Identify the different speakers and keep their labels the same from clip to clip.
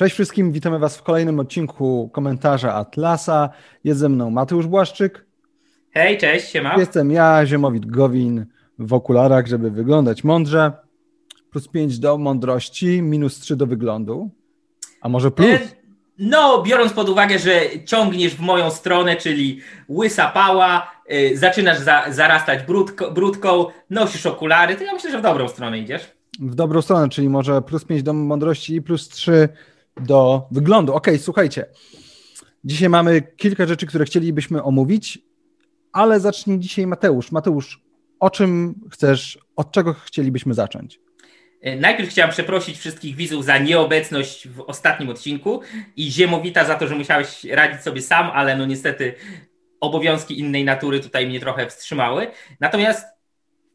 Speaker 1: Cześć wszystkim, witamy Was w kolejnym odcinku komentarza Atlasa. Jest ze mną Mateusz Błaszczyk.
Speaker 2: Hej, cześć, siema.
Speaker 1: Jestem ja, Ziemowit Gowin, w okularach, żeby wyglądać mądrze. Plus 5 do mądrości, minus 3 do wyglądu. A może plus? E,
Speaker 2: no, biorąc pod uwagę, że ciągniesz w moją stronę, czyli łysa pała, yy, zaczynasz za, zarastać brudko, brudką, nosisz okulary, to ja myślę, że w dobrą stronę idziesz.
Speaker 1: W dobrą stronę, czyli może plus 5 do mądrości i plus 3 do wyglądu. Ok, słuchajcie. Dzisiaj mamy kilka rzeczy, które chcielibyśmy omówić, ale zacznij dzisiaj Mateusz. Mateusz, o czym chcesz, od czego chcielibyśmy zacząć?
Speaker 2: E, najpierw chciałem przeprosić wszystkich widzów za nieobecność w ostatnim odcinku i Ziemowita za to, że musiałeś radzić sobie sam, ale no niestety obowiązki innej natury tutaj mnie trochę wstrzymały. Natomiast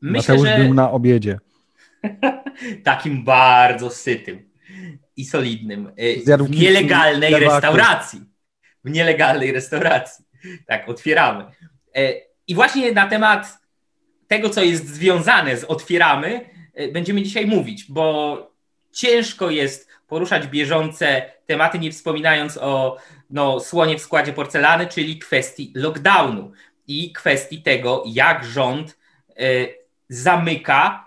Speaker 2: myślę,
Speaker 1: Mateusz że... był na obiedzie.
Speaker 2: Takim bardzo sytym i solidnym. E, Zjadł w nielegalnej restauracji. W nielegalnej restauracji. Tak, otwieramy. E, I właśnie na temat tego, co jest związane z otwieramy, e, będziemy dzisiaj mówić, bo ciężko jest poruszać bieżące tematy, nie wspominając o no, słonie w składzie porcelany, czyli kwestii lockdownu i kwestii tego, jak rząd zamyka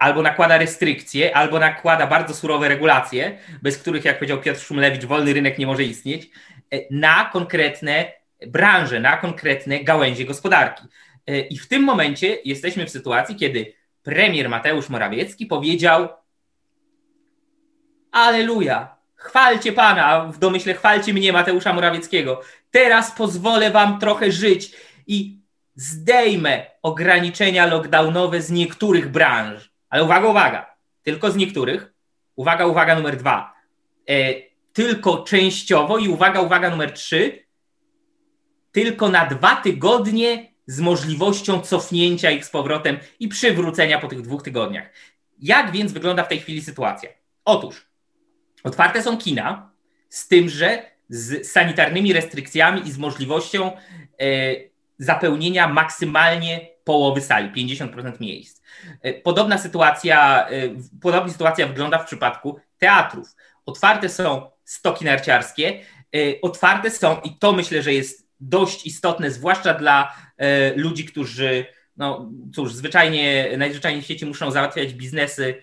Speaker 2: albo nakłada restrykcje, albo nakłada bardzo surowe regulacje, bez których, jak powiedział Piotr Szumlewicz, wolny rynek nie może istnieć, e, na konkretne branże, na konkretne gałęzie gospodarki. E, I w tym momencie jesteśmy w sytuacji, kiedy premier Mateusz Morawiecki powiedział: Aleluja, chwalcie Pana, w domyśle chwalcie mnie, Mateusza Morawieckiego. Teraz pozwolę Wam trochę żyć i zdejmę ograniczenia lockdownowe z niektórych branż. Ale uwaga, uwaga, tylko z niektórych. Uwaga, uwaga numer dwa. E, tylko częściowo i uwaga, uwaga numer trzy. Tylko na dwa tygodnie z możliwością cofnięcia ich z powrotem i przywrócenia po tych dwóch tygodniach. Jak więc wygląda w tej chwili sytuacja? Otóż otwarte są kina, z tym, że z sanitarnymi restrykcjami i z możliwością e, zapełnienia maksymalnie połowy sali, 50% miejsc. E, podobna sytuacja, e, podobna sytuacja wygląda w przypadku teatrów. Otwarte są stoki narciarskie, e, otwarte są, i to myślę, że jest dość istotne, zwłaszcza dla ludzi, którzy, no cóż, zwyczajnie, najzwyczajniej w świecie muszą załatwiać biznesy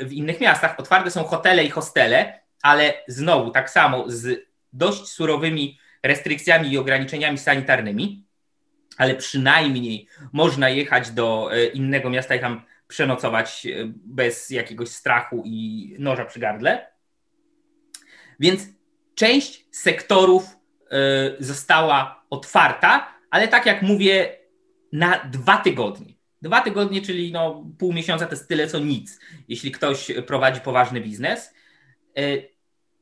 Speaker 2: w innych miastach. Otwarte są hotele i hostele, ale znowu tak samo z dość surowymi restrykcjami i ograniczeniami sanitarnymi ale przynajmniej można jechać do e, innego miasta i tam przenocować e, bez jakiegoś strachu i noża przy gardle. Więc część sektorów e, została otwarta, ale tak jak mówię, na dwa tygodnie. Dwa tygodnie, czyli no pół miesiąca to jest tyle co nic, jeśli ktoś prowadzi poważny biznes.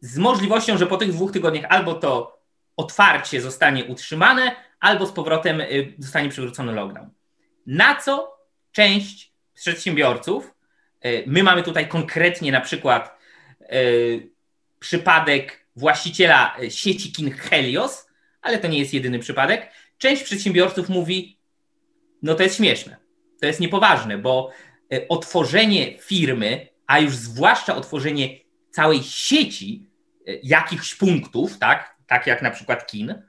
Speaker 2: Z możliwością, że po tych dwóch tygodniach albo to otwarcie zostanie utrzymane, albo z powrotem y, zostanie przywrócony lockdown. Na co część przedsiębiorców, y, my mamy tutaj konkretnie na przykład y, przypadek właściciela sieci kin Helios, ale to nie jest jedyny przypadek. Część przedsiębiorców mówi, no to jest śmieszne, to jest niepoważne, bo otworzenie firmy, a już zwłaszcza otworzenie całej sieci jakichś punktów, tak, tak jak na przykład kin,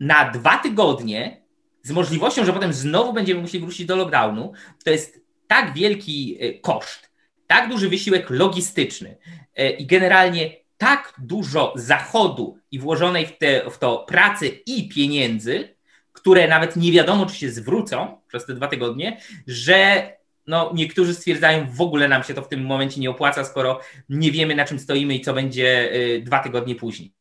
Speaker 2: na dwa tygodnie z możliwością, że potem znowu będziemy musieli wrócić do lockdownu, to jest tak wielki e, koszt, tak duży wysiłek logistyczny e, i generalnie tak dużo zachodu i włożonej w, te, w to pracy i pieniędzy, które nawet nie wiadomo, czy się zwrócą przez te dwa tygodnie, że no, niektórzy stwierdzają, w ogóle nam się to w tym momencie nie opłaca, skoro nie wiemy, na czym stoimy i co będzie e, dwa tygodnie później.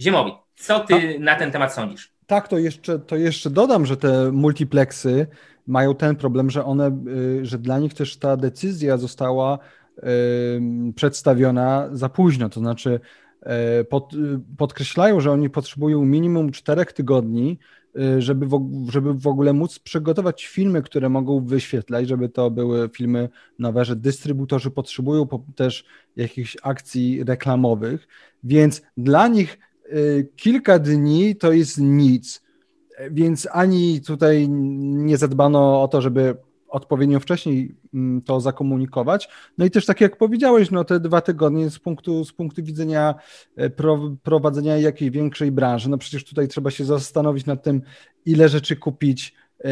Speaker 2: Ziemowi, co ty na ten temat sądzisz?
Speaker 1: Tak, to jeszcze, to jeszcze dodam, że te multiplexy mają ten problem, że one, y, że dla nich też ta decyzja została przedstawiona za późno, to znaczy e, pod, podkreślają, że oni potrzebują minimum czterech tygodni, y, żeby w, żeby w ogóle móc przygotować filmy, które mogą wyświetlać, żeby to były filmy nowe, że dystrybutorzy potrzebują też jakichś akcji reklamowych, więc dla nich Y, kilka dni to jest nic, więc ani tutaj nie zadbano o to, żeby odpowiednio wcześniej mm, to zakomunikować. No i też tak jak powiedziałeś, no te dwa tygodnie z punktu, z punktu widzenia e, prowadzenia jakiej większej branży, no przecież tutaj trzeba się zastanowić nad tym, ile rzeczy kupić, e,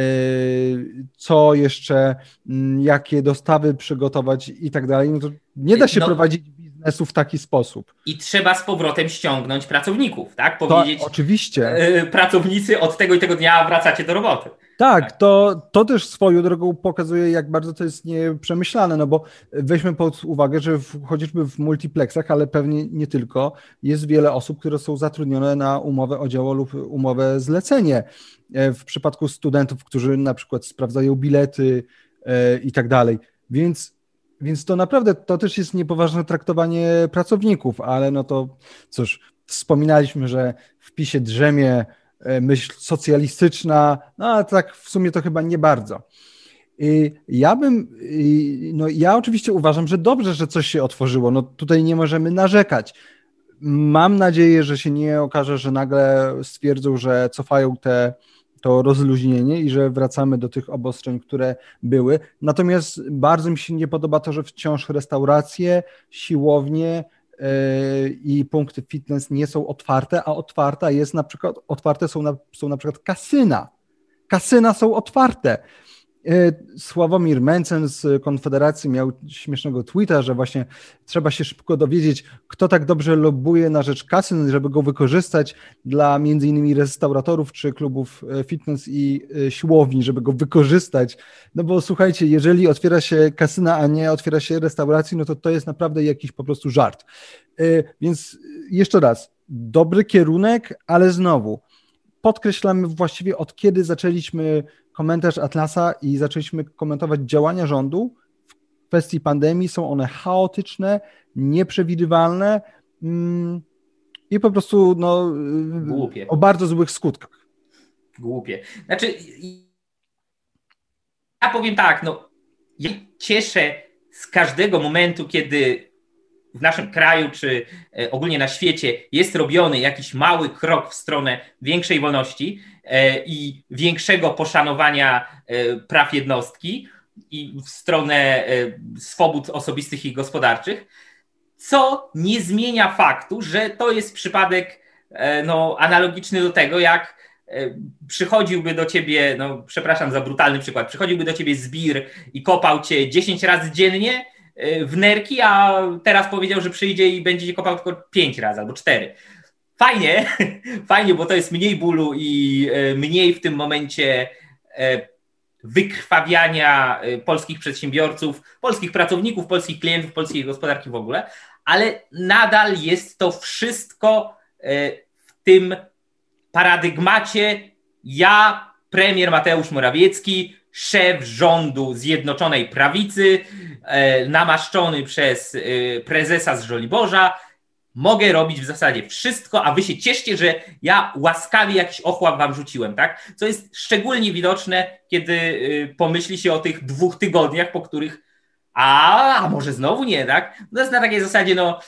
Speaker 1: co jeszcze, mm, jakie dostawy przygotować i tak dalej. No to nie da się no, prowadzić biznesu w taki sposób.
Speaker 2: I trzeba z powrotem ściągnąć pracowników, tak? Powiedzieć.
Speaker 1: To, oczywiście.
Speaker 2: Pracownicy od tego i tego dnia wracacie do roboty.
Speaker 1: Tak, to, to też swoją drogą pokazuje, jak bardzo to jest nieprzemyślane, no bo weźmy pod uwagę, że w, chociażby w multiplexach, ale pewnie nie tylko, jest wiele osób, które są zatrudnione na umowę o dzieło lub umowę zlecenie. E, w przypadku studentów, którzy na przykład sprawdzają bilety e, i tak dalej. Więc, więc to naprawdę to też jest niepoważne traktowanie pracowników, ale no to cóż, wspominaliśmy, że w PiSie drzemie E, myśl socjalistyczna, no ale tak w sumie to chyba nie bardzo. Ja bym, no ja oczywiście uważam, że dobrze, że coś się otworzyło, no tutaj nie możemy narzekać. Mam nadzieję, że się nie okaże, że nagle stwierdzą, że cofają te, to rozluźnienie i że wracamy do tych obostrzeń, które były. Natomiast bardzo mi się nie podoba to, że wciąż restauracje, siłownie, i punkty fitness nie są otwarte, a otwarta jest na przykład, otwarte są na, są na przykład kasyna. Kasyna są otwarte. E, Sławomir Mencen z Konfederacji miał śmiesznego tweeta, że właśnie trzeba się szybko dowiedzieć, kto tak dobrze lobuje na rzecz kasyn, żeby go wykorzystać dla między innymi restauratorów czy klubów e, fitness i e, siłowni, żeby go wykorzystać. No bo słuchajcie, jeżeli otwiera się kasyna, a nie otwiera się restauracji, no to to jest naprawdę jakiś po prostu żart. Więc jeszcze raz, dobry kierunek, ale znowu podkreślamy właściwie od kiedy zaczęliśmy komentarz Atlasa i zaczęliśmy komentować działania rządu w kwestii pandemii. Są one chaotyczne, nieprzewidywalne mm, i po prostu no, Głupie. o bardzo złych skutkach.
Speaker 2: Głupie. Znaczy, ja powiem tak, no, ja cieszę z każdego momentu, kiedy w naszym kraju czy e, ogólnie na świecie jest robiony jakiś mały krok w stronę większej wolności e, i większego poszanowania e, praw jednostki i w stronę swobód osobistych i gospodarczych, co nie zmienia faktu, że to jest przypadek no, analogiczny do tego, jak przychodziłby do ciebie, no przepraszam za brutalny przykład, przychodziłby do ciebie zbir i kopał cię 10 razy dziennie, w nerki, a teraz powiedział, że przyjdzie i będzie kopał tylko pięć razy albo cztery. Fajnie, fajnie, bo to jest mniej bólu i y, mniej w tym momencie y, wykrwawiania polskich przedsiębiorców, polskich pracowników, polskich klientów, polskiej gospodarki w ogóle, ale nadal jest to wszystko w tym paradygmacie ja, premier Mateusz Morawiecki, szef rządu Zjednoczonej Prawicy, e, namaszczony przez e, prezesa z Żoliborza, mogę robić w zasadzie wszystko, a wy się cieszcie, że ja łaskawie jakiś ochłap wam rzuciłem, tak? Co jest szczególnie widoczne, kiedy e, pomyśli się o tych dwóch tygodniach, po których a, a może znowu nie, tak? No jest na takiej zasadzie, no,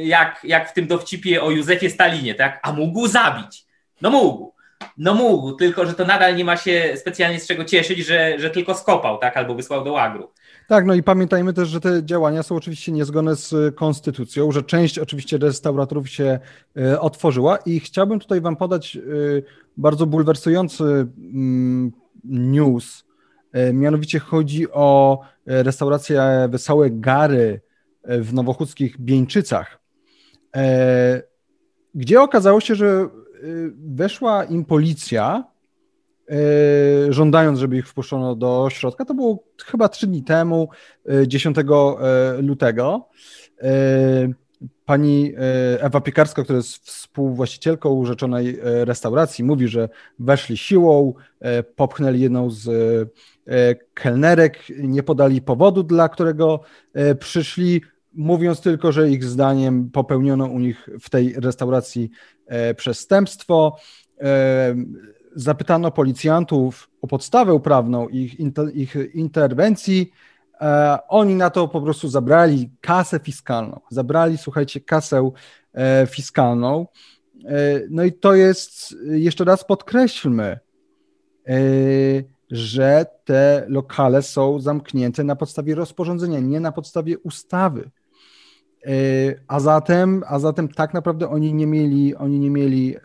Speaker 2: jak, jak w tym dowcipie o Józefie Stalinie, tak? A mógł zabić. No mógł. No mógł, tylko że to nadal nie ma się specjalnie z czego cieszyć, że, że tylko skopał, tak, albo wysłał do łagru.
Speaker 1: Tak, no i pamiętajmy też, że te działania są oczywiście niezgodne z konstytucją, że część oczywiście restauratorów się e, otworzyła i chciałbym tutaj wam podać e, bardzo bulwersujący mm, news. E, mianowicie chodzi o restaurację Wesołe Gary w nowochódzkich Bieńczycach, gdzie okazało się, że weszła im policja, y, żądając, żeby ich wpuszczono do środka. To było chyba trzy dni temu, 10 y, lutego. Pani Ewa Piekarska, która jest współwłaścicielką rzeczonej restauracji, mówi, że weszli siłą, popchnęli jedną z kelnerek, nie podali powodu, dla którego przyszli, mówiąc tylko, że ich zdaniem popełniono u nich w tej restauracji przestępstwo. E, zapytano policjantów o podstawę prawną ich, ich interwencji. E, oni na to po prostu zabrali kasę fiskalną. Zabrali, słuchajcie, kasę fiskalną. No i to jest, jeszcze raz podkreślmy, że te lokale są zamknięte na podstawie rozporządzenia, nie na podstawie ustawy. E, a zatem, a zatem tak naprawdę oni nie mieli, oni nie mieli e,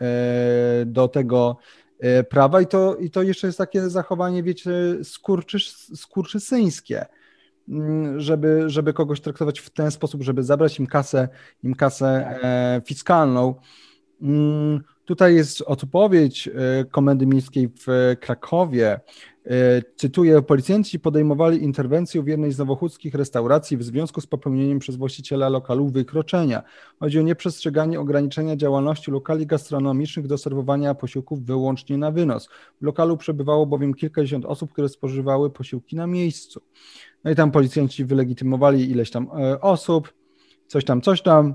Speaker 1: do tego e, prawa i to, i to jeszcze jest takie zachowanie, wiecie, skurczy, skurczysyńskie, mm, żeby, żeby kogoś traktować w ten sposób, żeby zabrać im kasę, im kasę fiskalną. Tutaj jest odpowiedź Komendy Miejskiej w Krakowie, E, cytuję, policjanci podejmowali interwencję w jednej z nowochódzkich restauracji w związku z popełnieniem przez właściciela lokalu wykroczenia. Chodzi o nieprzestrzeganie ograniczenia działalności lokali gastronomicznych do serwowania posiłków wyłącznie na wynos. W lokalu przebywało bowiem kilkadziesiąt osób, które spożywały posiłki na miejscu. No i tam policjanci wylegitymowali ileś tam e, osób, coś tam, coś tam.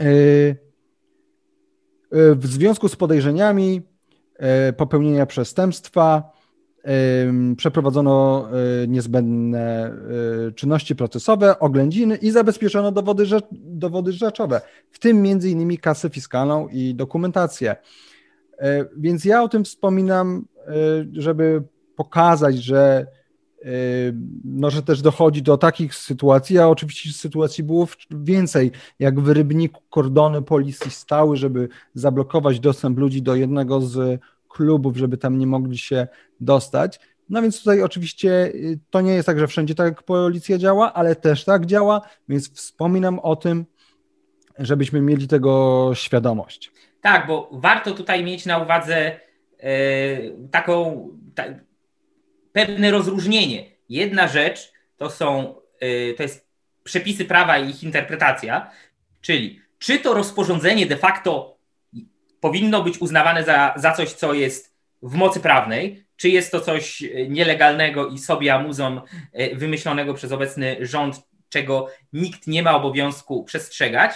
Speaker 1: E, w związku z podejrzeniami popełnienia przestępstwa, przeprowadzono e, niezbędne czynności procesowe, oględziny i zabezpieczono dowody, dowody rzeczowe, w tym między innymi kasę fiskalną i dokumentację. Więc ja o tym wspominam, żeby pokazać, że, no, że też dochodzi do takich sytuacji, a oczywiście sytuacji było więcej, jak w Rybniku kordony policji stały, żeby zablokować dostęp ludzi do jednego z klubów, żeby tam nie mogli się dostać. No więc tutaj oczywiście y, to nie jest tak, że wszędzie tak policja działa, ale też tak działa, więc wspominam o tym, żebyśmy mieli tego świadomość.
Speaker 2: Tak, bo warto tutaj mieć na uwadze e, taką ta, pewne rozróżnienie. Jedna rzecz to są, e, to jest przepisy prawa i ich interpretacja, czyli czy to rozporządzenie de facto powinno być uznawane za, za coś, co jest w mocy prawnej, czy jest to coś nielegalnego i sobie amuzą e, wymyślonego przez obecny rząd, czego nikt nie ma obowiązku przestrzegać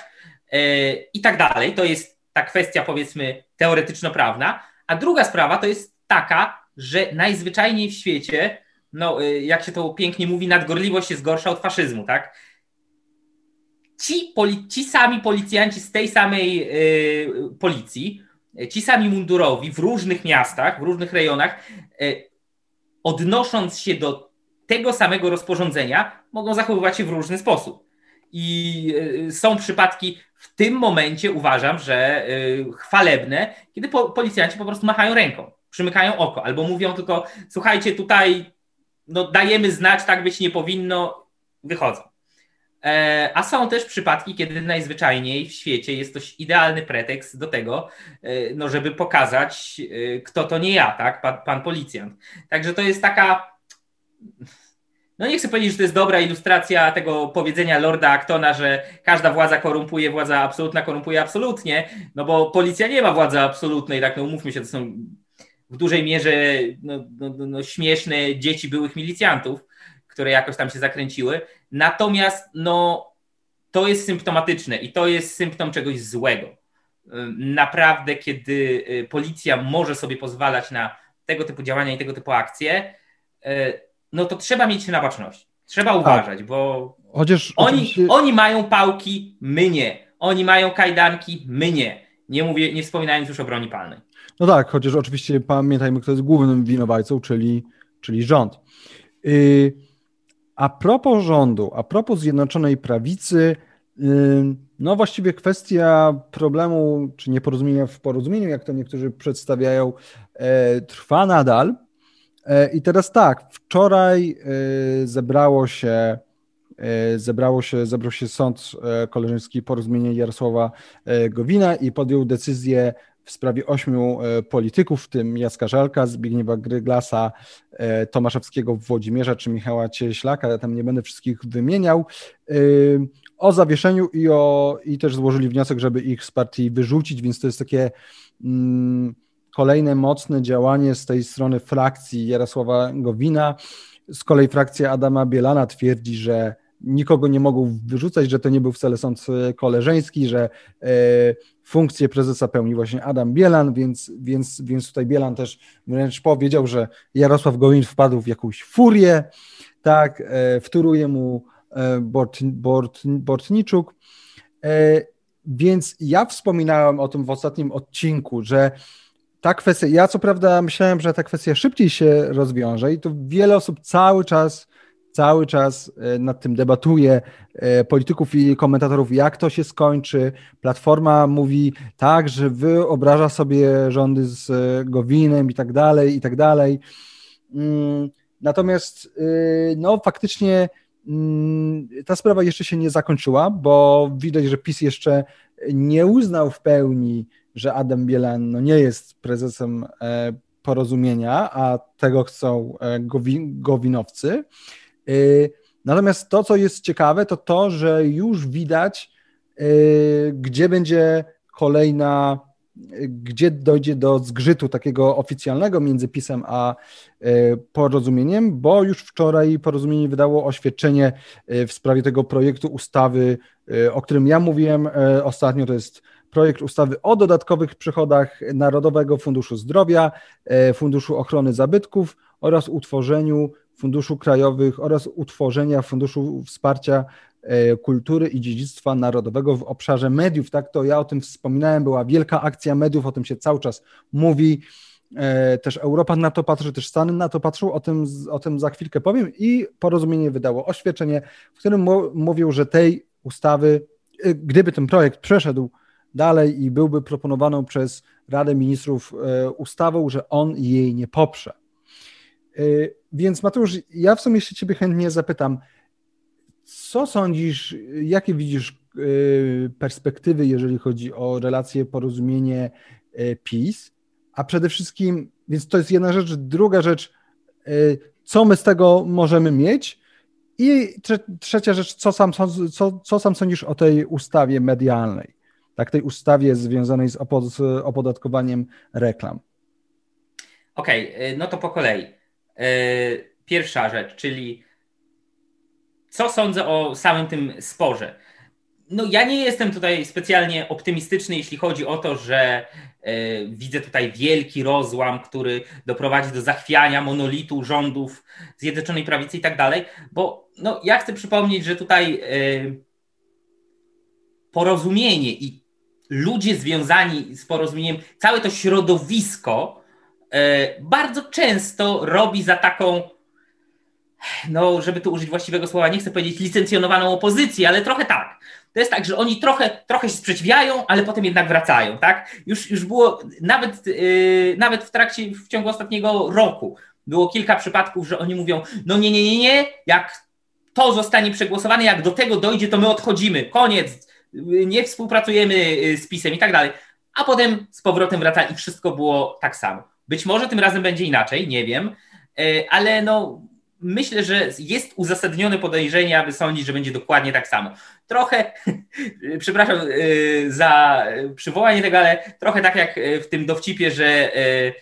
Speaker 2: i tak dalej. To jest ta kwestia, powiedzmy, teoretyczno-prawna. A druga sprawa to jest taka, że najzwyczajniej w świecie, no, e, jak się to pięknie mówi, nadgorliwość jest gorsza od faszyzmu, tak? ci, poli, ci sami policjanci z tej samej y, policji, ci sami mundurowi w różnych miastach, w różnych rejonach, y, odnosząc się do tego samego rozporządzenia, mogą zachowywać się w różny sposób. I y, są przypadki w tym momencie, uważam, że chwalebne, kiedy po, policjanci po prostu machają ręką, przymykają oko, albo mówią tylko: Słuchajcie, tutaj no, dajemy znać, tak być nie powinno, wychodzą. E, a są też przypadki, kiedy najzwyczajniej w świecie jest to idealny pretekst do tego, e, no, żeby pokazać, e, kto to nie ja, tak? Pan, pan policjant. Także to jest taka. No nie chcę powiedzieć, że to jest dobra ilustracja tego powiedzenia Lorda Actona, że każda władza korumpuje, władza absolutna korumpuje absolutnie, no bo policja nie ma władzy absolutnej, tak no umówmy się, to są w dużej mierze no, no, no, no śmieszne dzieci byłych milicjantów, które jakoś tam się zakręciły. Natomiast no, to jest symptomatyczne i to jest symptom czegoś złego. Naprawdę, kiedy y, policja może sobie pozwalać na tego typu działania i tego typu akcje, y, no to trzeba mieć na baczność. Trzeba tak. uważać, bo Chociaż oni, oczywiście... oni mają pałki, my nie. Oni mają kajdanki, my nie. Nie mówię, nie wspominając już o broni palnej.
Speaker 1: No tak, chociaż oczywiście pamiętajmy, kto jest głównym winowajcą, czyli, czyli rząd. Yy, a propos rządu, a propos Zjednoczonej Prawicy, no właściwie kwestia problemu, czy nieporozumienia w porozumieniu, jak to niektórzy przedstawiają, e, trwa nadal. E, I teraz tak, wczoraj e, zebrało się zebrało się, zebrał się sąd koleżeński porozumienie Jarosława Gowina i podjął decyzję w sprawie ośmiu e, polityków, w tym Jacka Żalka, Zbigniewa Gryglasa, e, Tomaszewskiego Włodzimierza czy Michała Cieślaka, ja tam nie będę wszystkich wymieniał, e, o zawieszeniu i, o, i też złożyli wniosek, żeby ich z partii wyrzucić, więc to jest takie mm, kolejne mocne działanie z tej strony frakcji Jarosława Gowina. Z kolei frakcja Adama Bielana twierdzi, że nikogo nie mogą wyrzucać, że to nie był wcale sąd koleżeński, że funkcję prezesa pełni właśnie Adam Bielan, więc, więc, więc tutaj Bielan też wręcz powiedział, że Jarosław Gowin wpadł w jakąś furię, tak, e, wtóruje mu e, Bort, Bort, Bortniczuk. E, więc ja wspominałem o tym w ostatnim odcinku, że ta kwestia, ja co prawda myślałem, że ta kwestia szybciej się rozwiąże i to wiele osób cały czas cały czas e, nad tym debatuje, e, polityków i komentatorów, jak to się skończy. Platforma mówi tak, że wyobraża sobie rządy z e, Gowinem i tak dalej, i tak dalej. Mm, natomiast no faktycznie mm, ta sprawa jeszcze się nie zakończyła, bo widać, że PiS jeszcze nie uznał w pełni, że Adam Bielan no, nie jest prezesem porozumienia, a tego chcą Gowinowcy. Y, natomiast to, co jest ciekawe, to to, że już widać, y, gdzie będzie kolejna, gdzie dojdzie do zgrzytu takiego oficjalnego między PiSem a y, porozumieniem, bo już wczoraj porozumienie wydało oświadczenie w sprawie tego projektu ustawy, o którym ja mówiłem ostatnio, to jest projekt ustawy o dodatkowych przychodach Narodowego Funduszu Zdrowia, Funduszu Ochrony Zabytków oraz utworzeniu Funduszu Krajowych oraz utworzenia Funduszu Wsparcia e, Kultury i Dziedzictwa Narodowego w obszarze mediów. Tak, to ja o tym wspominałem, była wielka akcja mediów, o tym się cały czas mówi. E, też Europa na to patrzy, też Stany na to patrzą, o tym, o tym za chwilkę powiem. I porozumienie wydało oświadczenie, w którym mówią, że tej ustawy, e, gdyby ten projekt przeszedł dalej i byłby proponowaną przez Radę Ministrów ustawą, że on jej nie poprze. Y, więc Mateusz, ja w sumie się ciebie chętnie zapytam, co sądzisz, jakie widzisz y, perspektywy, jeżeli chodzi o relacje, porozumienie y, PiS, a przede wszystkim, więc to jest jedna rzecz, druga rzecz, co my z tego możemy mieć i trzecia rzecz, co sam, co, co sam sądzisz o tej ustawie medialnej, tak, tej ustawie związanej z opodatkowaniem reklam.
Speaker 2: Okej, okay, no to po kolei. E, pierwsza rzecz, czyli co sądzę o samym tym sporze. No, ja nie jestem tutaj specjalnie optymistyczny, jeśli chodzi o to, że e, widzę tutaj wielki rozłam, który doprowadzi do zachwiania monolitu rządów Zjednoczonej Prawicy i tak dalej, bo no, ja chcę przypomnieć, że tutaj e, porozumienie i ludzie związani z porozumieniem, całe to środowisko bardzo często robi za taką, no, żeby tu użyć właściwego słowa, nie chcę powiedzieć licencjonowaną opozycję, ale trochę tak. To jest tak, że oni trochę, trochę się sprzeciwiają, ale potem jednak wracają, tak? Już, już było, nawet, yy, nawet w trakcie, w ciągu ostatniego roku było kilka przypadków, że oni mówią, no nie, nie, nie, nie, jak to zostanie przegłosowane, jak do tego dojdzie, to my odchodzimy, koniec, nie współpracujemy y, z PiSem i tak dalej. A potem z powrotem wraca i wszystko było tak samo. Być może tym razem będzie inaczej, nie wiem, e, ale no myślę, że jest uzasadnione podejrzenie, aby sądzić, że będzie dokładnie tak samo. Trochę, przepraszam e, za przywołanie tego, ale trochę tak jak w tym dowcipie, że e,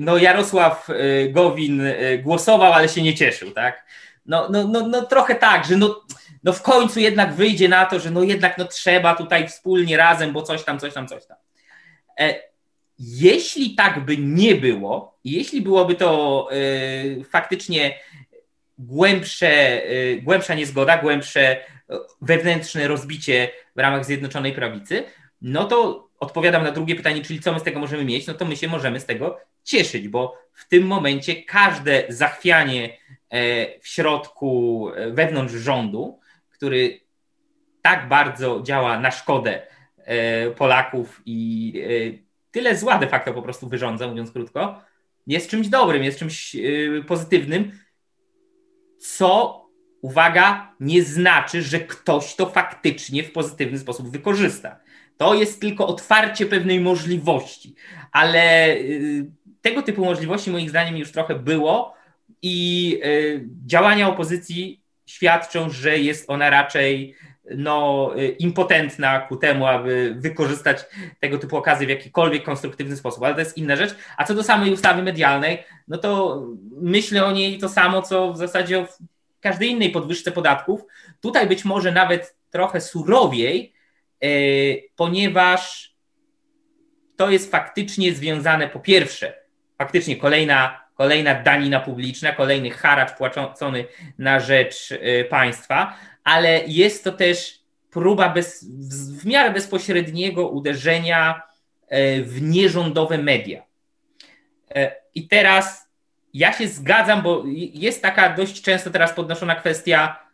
Speaker 2: no Jarosław Gowin głosował, ale się nie cieszył, tak? No, no, no, no trochę tak, że no, no w końcu jednak wyjdzie na to, że no jednak no trzeba tutaj wspólnie razem, bo coś tam, coś tam, coś tam. Jeśli tak by nie było, jeśli byłoby to y, faktycznie głębsze, y, głębsza niezgoda, głębsze wewnętrzne rozbicie w ramach Zjednoczonej Prawicy, no to odpowiadam na drugie pytanie, czyli co my z tego możemy mieć, no to my się możemy z tego cieszyć, bo w tym momencie każde zachwianie e, w środku, e, wewnątrz rządu, który tak bardzo działa na szkodę e, Polaków i tyle zła de facto po prostu wyrządza, mówiąc krótko, jest czymś dobrym, jest czymś yy, pozytywnym, co, uwaga, nie znaczy, że ktoś to faktycznie w pozytywny sposób wykorzysta. To jest tylko otwarcie pewnej możliwości, ale yy, tego typu możliwości moim zdaniem już trochę było i yy, działania opozycji świadczą, że jest ona raczej no, y, impotentna ku temu, aby wykorzystać tego typu okazje w jakikolwiek konstruktywny sposób, ale to jest inna rzecz. A co do samej ustawy medialnej, no to myślę o niej to samo, co w zasadzie o każdej innej podwyżce podatków. Tutaj być może nawet trochę surowiej, yy, ponieważ to jest faktycznie związane po pierwsze, faktycznie kolejna kolejna danina publiczna, kolejny haracz płacony na rzecz y, państwa, ale jest to też próba bez, w miarę bezpośredniego uderzenia e, w nierządowe media. I teraz ja się zgadzam, bo jest taka dość często teraz podnoszona kwestia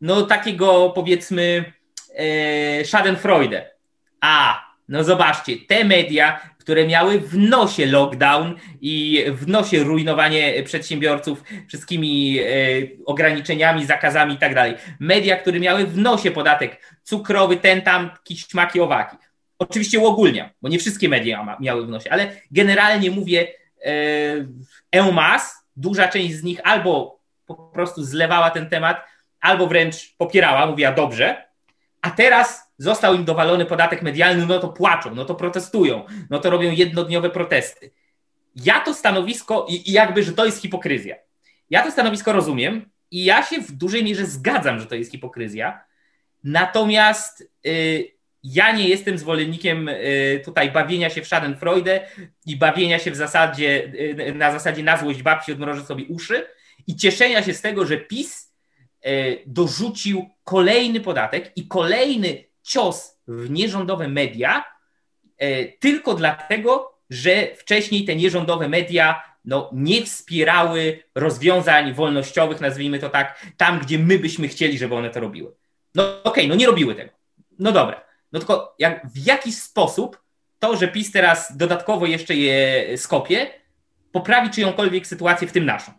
Speaker 2: no takiego powiedzmy Schadenfreude. A, no zobaczcie, te media, które miały w nosie lockdown i w nosie rujnowanie przedsiębiorców wszystkimi e, ograniczeniami, zakazami i tak. Media, które miały w nosie podatek cukrowy, ten tam, śmaki, owaki. Oczywiście uogólniam, bo nie wszystkie media miały w nosie, ale generalnie mówię e, en masse, duża część z nich albo po prostu zlewała ten temat, albo wręcz popierała, mówiła dobrze, a teraz został im dowalony podatek medialny, no to płaczą, no to protestują, no to robią jednodniowe protesty. Ja to stanowisko, i, jakby, że to jest hipokryzja. Ja to stanowisko rozumiem i ja się w dużej mierze zgadzam, że to jest hipokryzja. Natomiast y, ja nie jestem zwolennikiem y, tutaj bawienia się w Schadenfreude i bawienia się w zasadzie, y, na zasadzie na złość babci odmrożę sobie uszy i cieszenia się z tego, że PiS dorzucił kolejny podatek i kolejny cios w nierządowe media e, tylko dlatego, że wcześniej te nierządowe media no, nie wspierały rozwiązań wolnościowych, nazwijmy to tak, tam, gdzie my byśmy chcieli, żeby one to robiły. No okej, okay, no nie robiły tego. No dobra. No tylko jak, w jaki sposób to, że PiS teraz dodatkowo jeszcze je skopie, poprawi czyjąkolwiek sytuację, w tym naszą?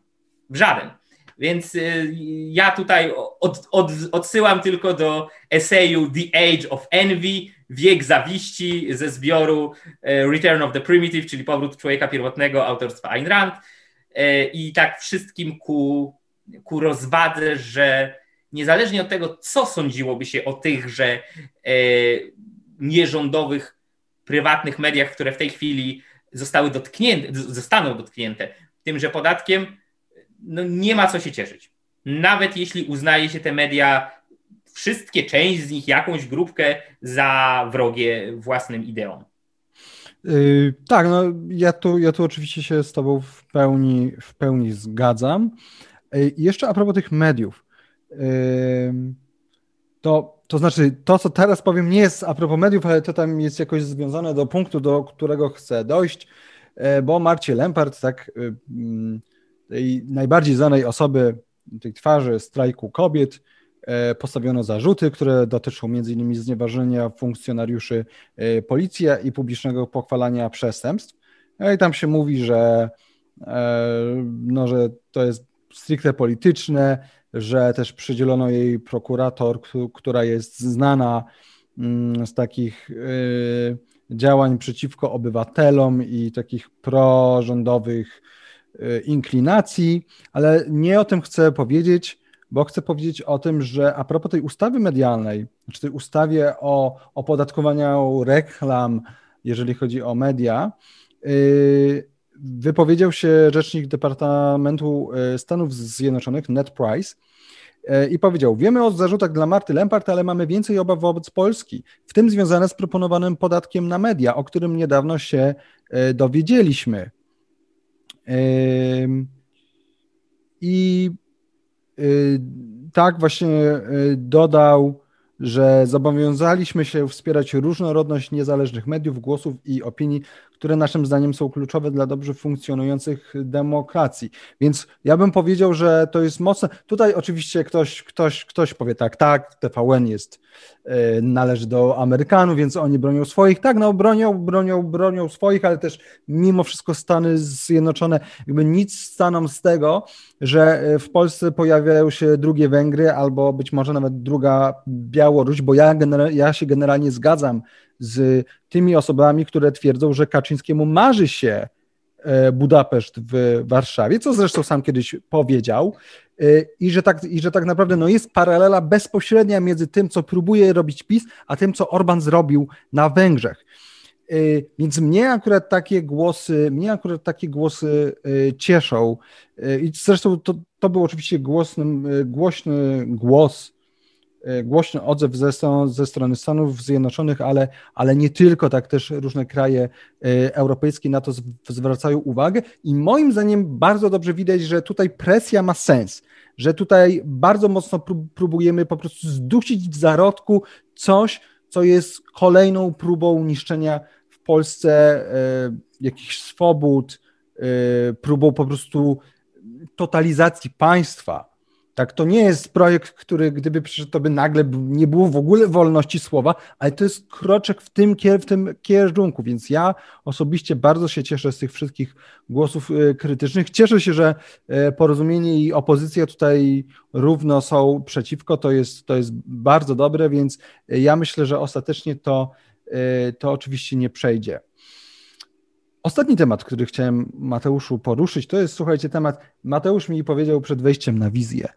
Speaker 2: W żaden. Więc y, ja tutaj od, od, odsyłam tylko do eseju The Age of Envy, Wiek Zawiści ze zbioru y, Return of the Primitive, czyli Powrót Człowieka Pierwotnego autorstwa Ayn Rand. Y, I tak wszystkim ku, ku rozwadze, że niezależnie od tego, co sądziłoby się o tychże nierządowych, prywatnych mediach, które w tej chwili zostały dotknięte, zostaną dotknięte tymże podatkiem, no nie ma co się cieszyć. Nawet jeśli uznaje się te media, wszystkie, część z nich, jakąś grupkę za wrogie własnym ideom.
Speaker 1: Yy, tak, no ja tu, ja tu oczywiście się z Tobą w pełni, w pełni zgadzam. Yy, jeszcze a propos tych mediów. Yy, to, to znaczy, to co teraz powiem, nie jest a propos mediów, ale to tam jest jakoś związane do punktu, do którego chcę dojść, yy, bo Marcie Lempart tak yy, tej najbardziej znanej osoby, tej twarzy strajku kobiet, e, postawiono zarzuty, które dotyczą m.in. znieważenia funkcjonariuszy e, policji i publicznego pochwalania przestępstw. No i tam się mówi, że, e, no, że to jest stricte polityczne, że też przydzielono jej prokurator, która jest znana mm, z takich działań przeciwko obywatelom i takich prorządowych inklinacji, ale nie o tym chcę powiedzieć, bo chcę powiedzieć o tym, że a propos tej ustawy medialnej, czy tej ustawie o opodatkowaniu reklam, jeżeli chodzi o media, y, wypowiedział się rzecznik Departamentu y, Stanów Zjednoczonych, Ned Price, i powiedział: Wiemy o zarzutach dla Marty Lempart, ale mamy więcej obaw wobec Polski, w tym związane z proponowanym podatkiem na media, o którym niedawno się dowiedzieliśmy. I y, tak właśnie y, dodał, że zobowiązaliśmy się wspierać różnorodność niezależnych mediów, głosów i opinii, które naszym zdaniem są kluczowe dla dobrze funkcjonujących demokracji. Więc ja bym powiedział, że to jest mocne. Tutaj oczywiście ktoś, ktoś, ktoś powie tak, tak, TVN jest, e, należy do Amerykanów, więc oni bronią swoich. Tak, no bronią, bronią, bronią swoich, ale też mimo wszystko Stany Zjednoczone, jakby nic staną z tego, że e, w Polsce pojawiają się drugie Węgry albo być może nawet druga Białoruś, bo ja, ja się generalnie zgadzam z tymi osobami, które twierdzą, że Kaczyńskiemu marzy się e, Budapeszt w Warszawie, co zresztą sam kiedyś powiedział, e, i że tak, i że tak naprawdę no jest paralela bezpośrednia między tym, co próbuje robić PiS, a tym, co Orban zrobił na Węgrzech. E, więc mnie akurat takie głosy, mnie akurat takie głosy cieszą. I zresztą to, to był oczywiście głosny, głośny głos głośny odzew ze, ze strony Stanów Zjednoczonych, ale, ale nie tylko, tak też różne kraje europejskie na to zwracają uwagę i moim zdaniem bardzo dobrze widać, że tutaj presja ma sens, że tutaj bardzo mocno próbujemy po prostu zdusić w zarodku coś, co jest kolejną próbą niszczenia w Polsce jakichś swobód, próbą po prostu totalizacji państwa. Tak, to nie jest projekt, który gdyby przyszedł, to by nagle nie było w ogóle wolności słowa, ale to jest kroczek w tym, w tym kierunku, więc ja osobiście bardzo się cieszę z tych wszystkich głosów e, krytycznych. Cieszę się, że e, porozumienie i opozycja tutaj równo są przeciwko, to jest, to jest bardzo dobre, więc ja myślę, że ostatecznie to, e, to oczywiście nie przejdzie. Ostatni temat, który chciałem Mateuszu poruszyć, to jest, słuchajcie, temat. Mateusz mi powiedział przed wejściem na wizję,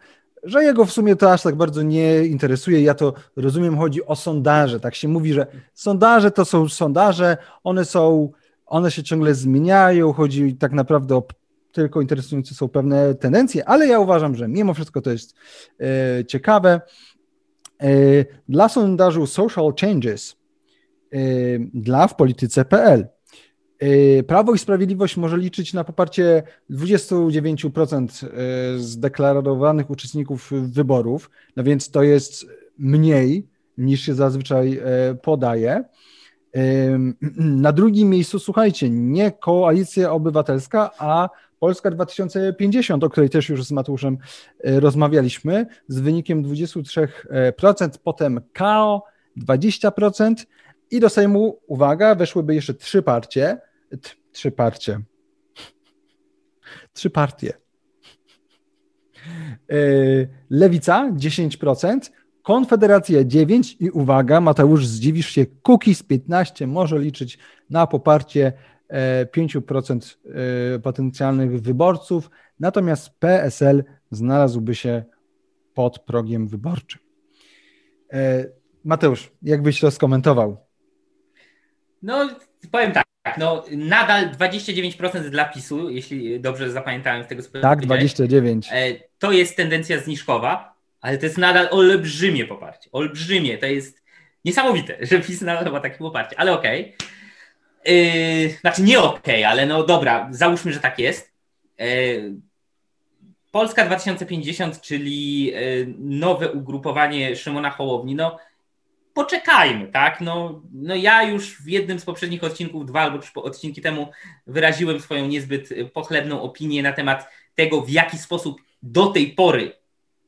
Speaker 1: że jego w sumie to aż tak bardzo nie interesuje. Ja to rozumiem, chodzi o sondaże. Tak się mówi, że sondaże to są sondaże, one są, one się ciągle zmieniają, chodzi tak naprawdę o tylko interesujące są pewne tendencje, ale ja uważam, że mimo wszystko to jest e, ciekawe. E, dla sondażu Social Changes e, dla w polityce.pl Prawo i Sprawiedliwość może liczyć na poparcie 29% y, zdeklarowanych uczestników wyborów, no więc to jest mniej niż się zazwyczaj y, podaje. Na drugim miejscu, słuchajcie, nie Koalicja Obywatelska, a Polska 2050, o której też już z Mateuszem rozmawialiśmy, z wynikiem 23%, potem KO 20%, i do Sejmu, uwaga, weszłyby jeszcze trzy partie, trzy partie. Trzy partie. E, Lewica 10%, Konfederacja 9% i uwaga, Mateusz, zdziwisz się, Kukiz 15 może liczyć na poparcie 5% e, e, potencjalnych wyborców, natomiast PSL znalazłby się pod progiem wyborczym. Mateusz, jak byś to skomentował?
Speaker 2: No, powiem tak. No, nadal 29% dla PiSu, jeśli dobrze zapamiętałem z tego, co
Speaker 1: Tak, 29.
Speaker 2: E, to jest tendencja zniżkowa, ale to jest nadal olbrzymie poparcie. Olbrzymie. To jest niesamowite, że PiS nadal ma takie poparcie, ale okej. Okay. Yy, znaczy nie okej, okay, ale no dobra, załóżmy, że tak jest. Yy, Polska 2050, czyli nowe ugrupowanie Szymona Hołowni, no poczekajmy, tak? No, no ja już w jednym z poprzednich odcinków, dwa albo trzy odcinki temu, wyraziłem swoją niezbyt pochlebną opinię na temat tego, w jaki sposób do tej pory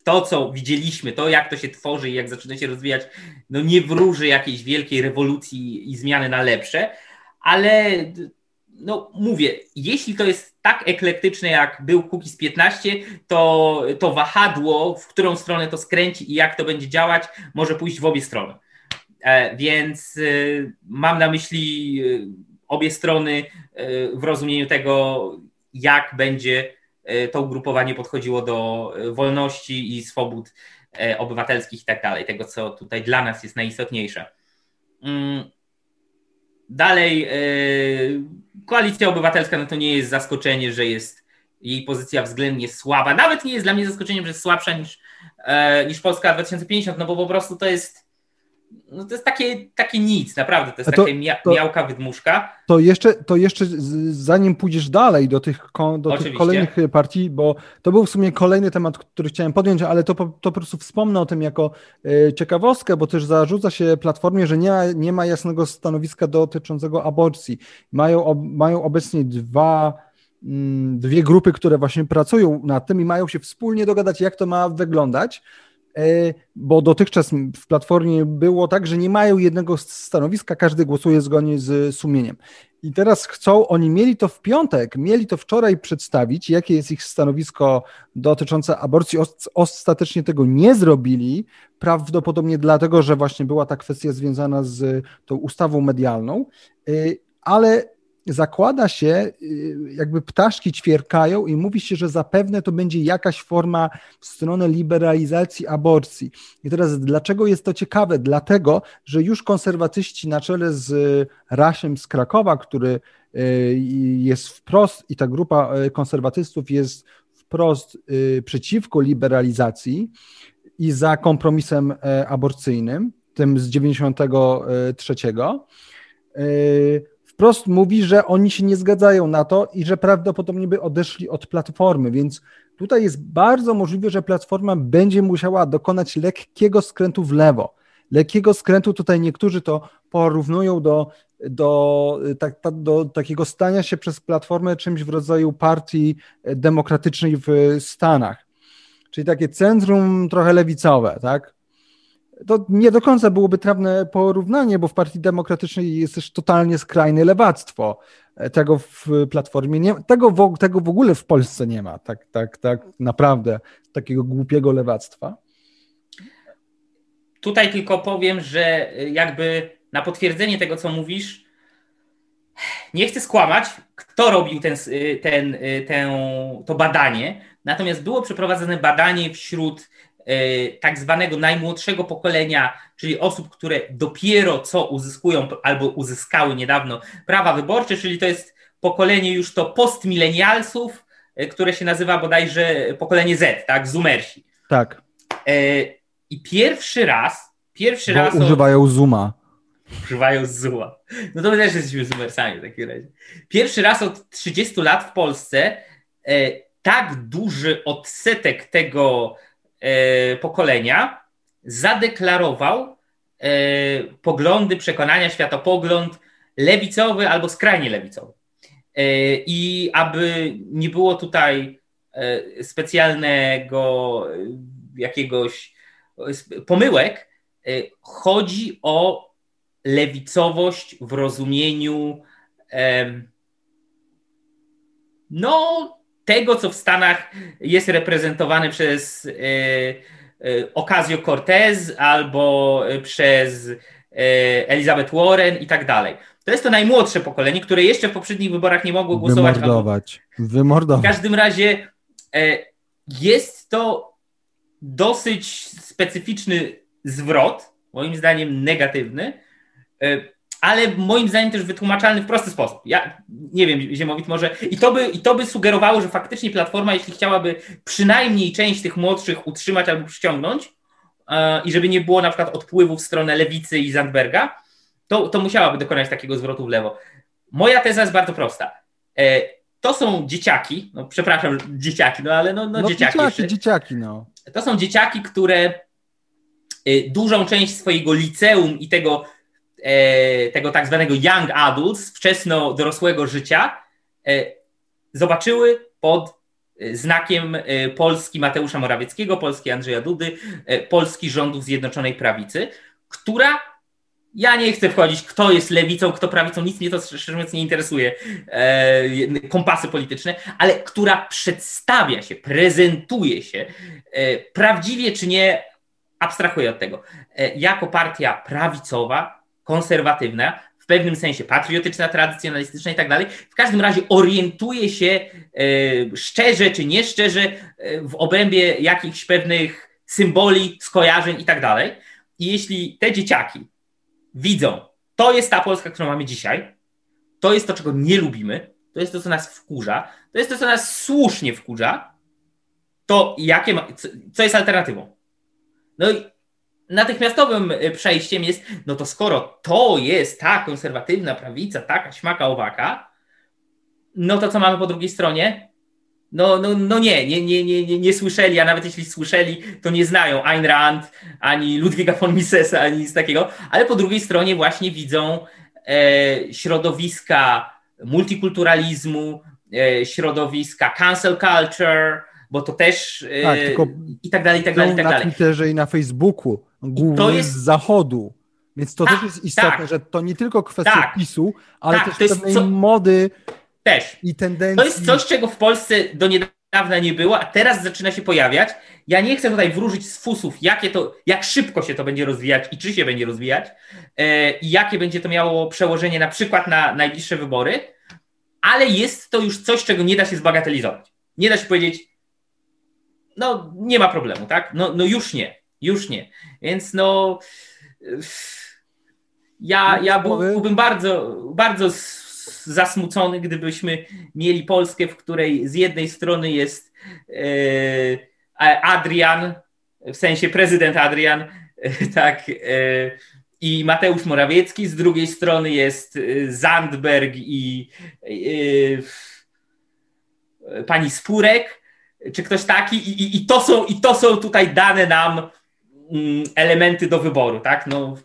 Speaker 2: to, co widzieliśmy, to jak to się tworzy i jak zaczyna się rozwijać, no nie wróży jakiejś wielkiej rewolucji i zmiany na lepsze, ale no mówię, jeśli to jest tak eklektyczne, jak był Cookies 15, to, to wahadło, w którą stronę to skręci i jak to będzie działać, może pójść w obie strony. E, więc y, mam na myśli y, obie strony w rozumieniu tego, jak będzie to ugrupowanie podchodziło do wolności i swobód e, obywatelskich i tak dalej, tego co tutaj dla nas jest najistotniejsze. Mm. Dalej, koalicja obywatelska no to nie jest zaskoczenie, że jest jej pozycja względnie słaba. Nawet nie jest dla mnie zaskoczeniem, że jest słabsza niż, e, niż Polska 2050, no bo po prostu to jest no to jest takie, takie nic, naprawdę, to jest to, takie mia to, miałka wydmuszka.
Speaker 1: To jeszcze, to jeszcze zanim pójdziesz dalej do tych, do tych kolejnych partii, bo to był w sumie kolejny temat, który chciałem podjąć, ale to, to po prostu wspomnę o tym jako e, ciekawostkę, bo też zarzuca się Platformie, że nie ma, nie ma jasnego stanowiska dotyczącego aborcji. Mają, mają obecnie dwa mm, dwie grupy, które właśnie pracują nad tym i mają się wspólnie dogadać, jak to ma wyglądać. E, bo dotychczas w Platformie było tak, że nie mają jednego stanowiska, każdy głosuje zgodnie z sumieniem. I teraz chcą, oni mieli to w piątek, mieli to wczoraj przedstawić, jakie jest ich stanowisko dotyczące aborcji. Ostatecznie tego nie zrobili, prawdopodobnie dlatego, że właśnie była ta kwestia związana z tą ustawą medialną, e, ale zakłada się, y, jakby ptaszki ćwierkają i mówi się, że zapewne to będzie jakaś forma w stronę liberalizacji aborcji. I teraz dlaczego jest to ciekawe? Dlatego, że już konserwatyści na czele z Rasiem z Krakowa, który y, jest wprost i ta grupa y, konserwatystów jest wprost przeciwko liberalizacji i za kompromisem aborcyjnym, tym z 93 wprost mówi, że oni się nie zgadzają na to i że prawdopodobnie by odeszli od platformy, więc tutaj jest bardzo możliwe, że platforma będzie musiała dokonać lekkiego skrętu w lewo. Lekkiego skrętu tutaj niektórzy to porównują do do, tak, do takiego stania się przez Platformę czymś w rodzaju partii demokratycznej w Stanach. Czyli takie centrum trochę lewicowe, tak? To nie do końca byłoby trafne porównanie, bo w Partii Demokratycznej jest też totalnie skrajne lewactwo. Tego w Platformie nie tego, w, tego w ogóle w Polsce nie ma, tak, tak, tak naprawdę, takiego głupiego lewactwa.
Speaker 2: Tutaj tylko powiem, że jakby na potwierdzenie tego, co mówisz, nie chcę skłamać, kto robił ten, ten, ten, to badanie, natomiast było przeprowadzone badanie wśród e, tak zwanego najmłodszego pokolenia, czyli osób, które dopiero co uzyskują albo uzyskały niedawno prawa wyborcze, czyli to jest pokolenie już to postmilenialsów, e, które się nazywa bodajże pokolenie Z, tak, Zoomersi.
Speaker 1: Tak.
Speaker 2: E, I pierwszy raz, pierwszy
Speaker 1: Bo
Speaker 2: raz...
Speaker 1: używają od... Zooma
Speaker 2: używają zła. No to my też jesteśmy zoomersami w takim razie. Pierwszy raz od 30 lat w Polsce e, tak duży odsetek tego e, pokolenia zadeklarował e, poglądy, przekonania, światopogląd lewicowy albo skrajnie lewicowy. E, I aby nie było tutaj e, specjalnego e, jakiegoś pomyłek, chodzi o lewicowość w rozumieniu no, tego, co w Stanach jest reprezentowane przez e, e, Ocasio-Cortez albo przez e, Elizabeth Warren i tak dalej. To jest to najmłodsze pokolenie, które jeszcze w poprzednich wyborach nie mogło głosować.
Speaker 1: Wymordować. Albo... Wymordować.
Speaker 2: W każdym razie jest to dosyć specyficzny zwrot, moim zdaniem negatywny, ale moim zdaniem też wytłumaczalny w prosty sposób. Ja nie wiem, Ziemowit może. I to, by, I to by sugerowało, że faktycznie Platforma, jeśli chciałaby przynajmniej część tych młodszych utrzymać albo przyciągnąć, e, i żeby nie było na przykład odpływu w stronę lewicy i Zandberga, to, to musiałaby dokonać takiego zwrotu w lewo. Moja teza jest bardzo prosta. E, to są dzieciaki, no przepraszam, dzieciaki, no ale no, no, no dzieciaki.
Speaker 1: Dzieciaki, dzieciaki, no.
Speaker 2: To są dzieciaki, które dużą część swojego liceum i tego tego tak zwanego young adults, wczesno dorosłego życia, e, zobaczyły pod e, znakiem Polski Mateusza Morawieckiego, Polski Andrzeja Dudy, Polski rządów Zjednoczonej Prawicy, która ja nie chcę wchodzić, kto jest lewicą, kto prawicą, nic mnie to szczerze mówiąc nie interesuje, kompasy polityczne, ale która przedstawia się, prezentuje się, prawdziwie czy nie, abstrahuję od tego, jako partia prawicowa, konserwatywna, w pewnym sensie patriotyczna, tradycjonalistyczna i tak dalej. W każdym razie orientuje się e, szczerze czy nieszczerze e, w obrębie jakichś pewnych symboli, skojarzeń i tak dalej. I jeśli te dzieciaki widzą, to jest ta Polska, którą mamy dzisiaj, to jest to, czego nie lubimy, to jest to, co nas wkurza, to jest to, co nas słusznie wkurza, to jakie ma, co jest alternatywą? No i natychmiastowym y, przejściem jest, no to skoro to jest ta konserwatywna prawica, taka śmaka owaka, no to co mamy po drugiej stronie? No, no, no nie, nie, nie, nie, nie, nie słyszeli, a nawet jeśli słyszeli, to nie znają Ayn Rand, ani Ludwiga von Misesa, ani nic takiego, ale po drugiej stronie właśnie widzą e, środowiska multikulturalizmu, e, środowiska cancel culture, bo to też e, tak, i tak dalej, i tak dalej, i tak dalej.
Speaker 1: Na Twitterze i na Facebooku głównie jest... z zachodu. Więc to tak, też jest istotne, tak, że to nie tylko kwestia tak, PiSu, ale tak, też pewnej co... mody
Speaker 2: też.
Speaker 1: i tendencji.
Speaker 2: To jest coś, czego w Polsce do niedawna nie było, a teraz zaczyna się pojawiać. Ja nie chcę tutaj wróżyć z fusów, jakie to, jak szybko się to będzie rozwijać i czy się będzie rozwijać e, i jakie będzie to miało przełożenie na przykład na najbliższe wybory, ale jest to już coś, czego nie da się zbagatelizować. Nie da się powiedzieć, no nie ma problemu, tak? No, no już nie. Już nie. Więc no. Ja, ja byłbym bardzo, bardzo zasmucony, gdybyśmy mieli Polskę, w której z jednej strony jest e, Adrian, w sensie prezydent Adrian, e, tak, e, i Mateusz Morawiecki, z drugiej strony jest Zandberg i pani Spurek, czy ktoś taki, i, i, i, to są, i to są tutaj dane nam Mm, elementy do wyboru, tak? No,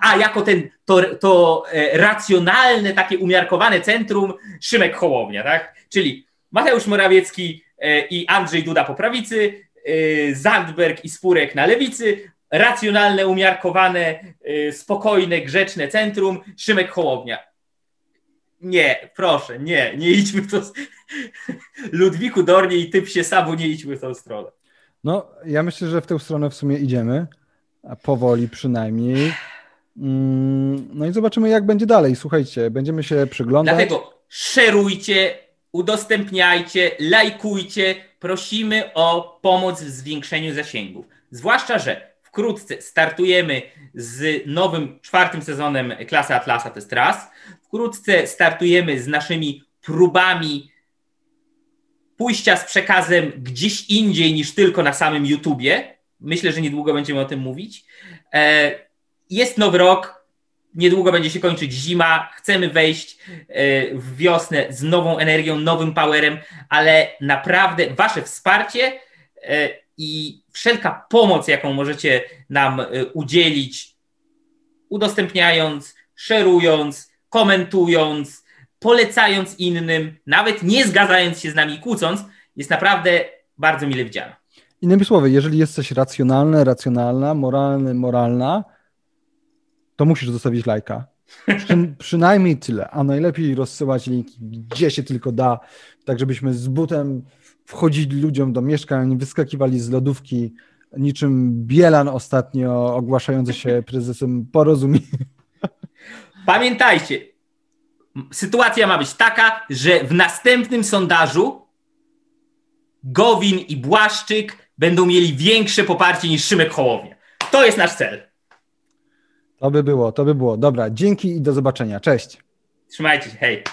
Speaker 2: A jako ten, to, to e, racjonalne, takie umiarkowane centrum Szymek Hołownia, tak? Czyli Mateusz Morawiecki e, i Andrzej Duda po prawicy, e, Zandberg i Spurek na lewicy, racjonalne, umiarkowane, spokojne, grzeczne centrum Szymek Hołownia. Nie, proszę, nie, nie idźmy w to. Ludwiku Dornie i typ się Sabu, nie idźmy w tą stronę.
Speaker 1: No, ja myślę, że w tę stronę w sumie idziemy, powoli przynajmniej. Mm, no i zobaczymy, jak będzie dalej. Słuchajcie, będziemy się przyglądać.
Speaker 2: Dlatego szerujcie, udostępniajcie, lajkujcie. Prosimy o pomoc w zwiększeniu zasięgów. Zwłaszcza, że wkrótce startujemy z nowym czwartym sezonem Klasy Atlasa, to jest raz. Wkrótce startujemy z naszymi próbami pójścia z przekazem gdzieś indziej niż tylko na samym YouTubie. Myślę, że niedługo będziemy o tym mówić. E, jest nowy rok, niedługo będzie się kończyć zima, chcemy wejść e, w wiosnę z nową energią, nowym powerem, ale naprawdę Wasze wsparcie e, i wszelka pomoc, jaką możecie nam udzielić, udostępniając, szerując, komentując, polecając innym, nawet nie zgadzając się z nami, kłócąc, jest naprawdę bardzo mile widziana.
Speaker 1: Innymi słowy, jeżeli jesteś racjonalny, racjonalna, moralny, moralna, to musisz zostawić lajka. Przy, przynajmniej tyle, a najlepiej rozsyłać linki, gdzie się tylko da, tak żebyśmy z butem wchodzili ludziom do mieszkań, wyskakiwali z lodówki, niczym Bielan ostatnio ogłaszający się prezesem porozumienia.
Speaker 2: Pamiętajcie, sytuacja ma być taka, że w następnym sondażu Gowin i Błaszczyk będą mieli większe poparcie niż Szymek Hołownia. To jest nasz cel.
Speaker 1: To by było, to by było. Dobra, dzięki i do zobaczenia. Cześć.
Speaker 2: Trzymajcie się, hej.